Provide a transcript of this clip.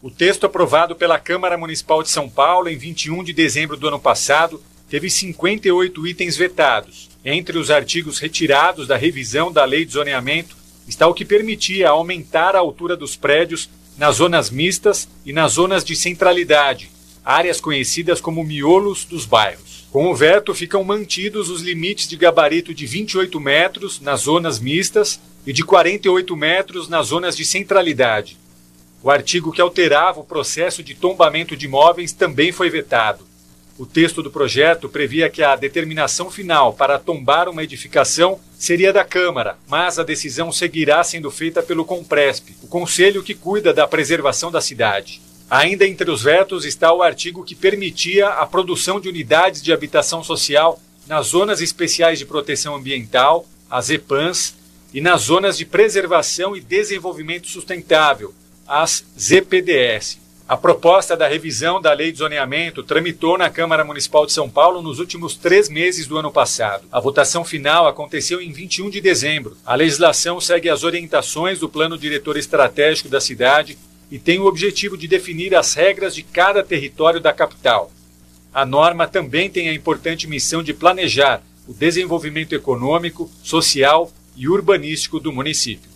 O texto aprovado pela Câmara Municipal de São Paulo em 21 de dezembro do ano passado teve 58 itens vetados. Entre os artigos retirados da revisão da Lei de Zoneamento está o que permitia aumentar a altura dos prédios nas zonas mistas e nas zonas de centralidade, áreas conhecidas como miolos dos bairros. Com o veto, ficam mantidos os limites de gabarito de 28 metros nas zonas mistas e de 48 metros nas zonas de centralidade. O artigo que alterava o processo de tombamento de imóveis também foi vetado. O texto do projeto previa que a determinação final para tombar uma edificação seria da Câmara, mas a decisão seguirá sendo feita pelo Compresp, o conselho que cuida da preservação da cidade. Ainda entre os vetos está o artigo que permitia a produção de unidades de habitação social nas zonas especiais de proteção ambiental, as EPANs, e nas zonas de preservação e desenvolvimento sustentável, as ZPDS. A proposta da revisão da Lei de Zoneamento tramitou na Câmara Municipal de São Paulo nos últimos três meses do ano passado. A votação final aconteceu em 21 de dezembro. A legislação segue as orientações do Plano Diretor Estratégico da cidade e tem o objetivo de definir as regras de cada território da capital. A norma também tem a importante missão de planejar o desenvolvimento econômico, social e urbanístico do município.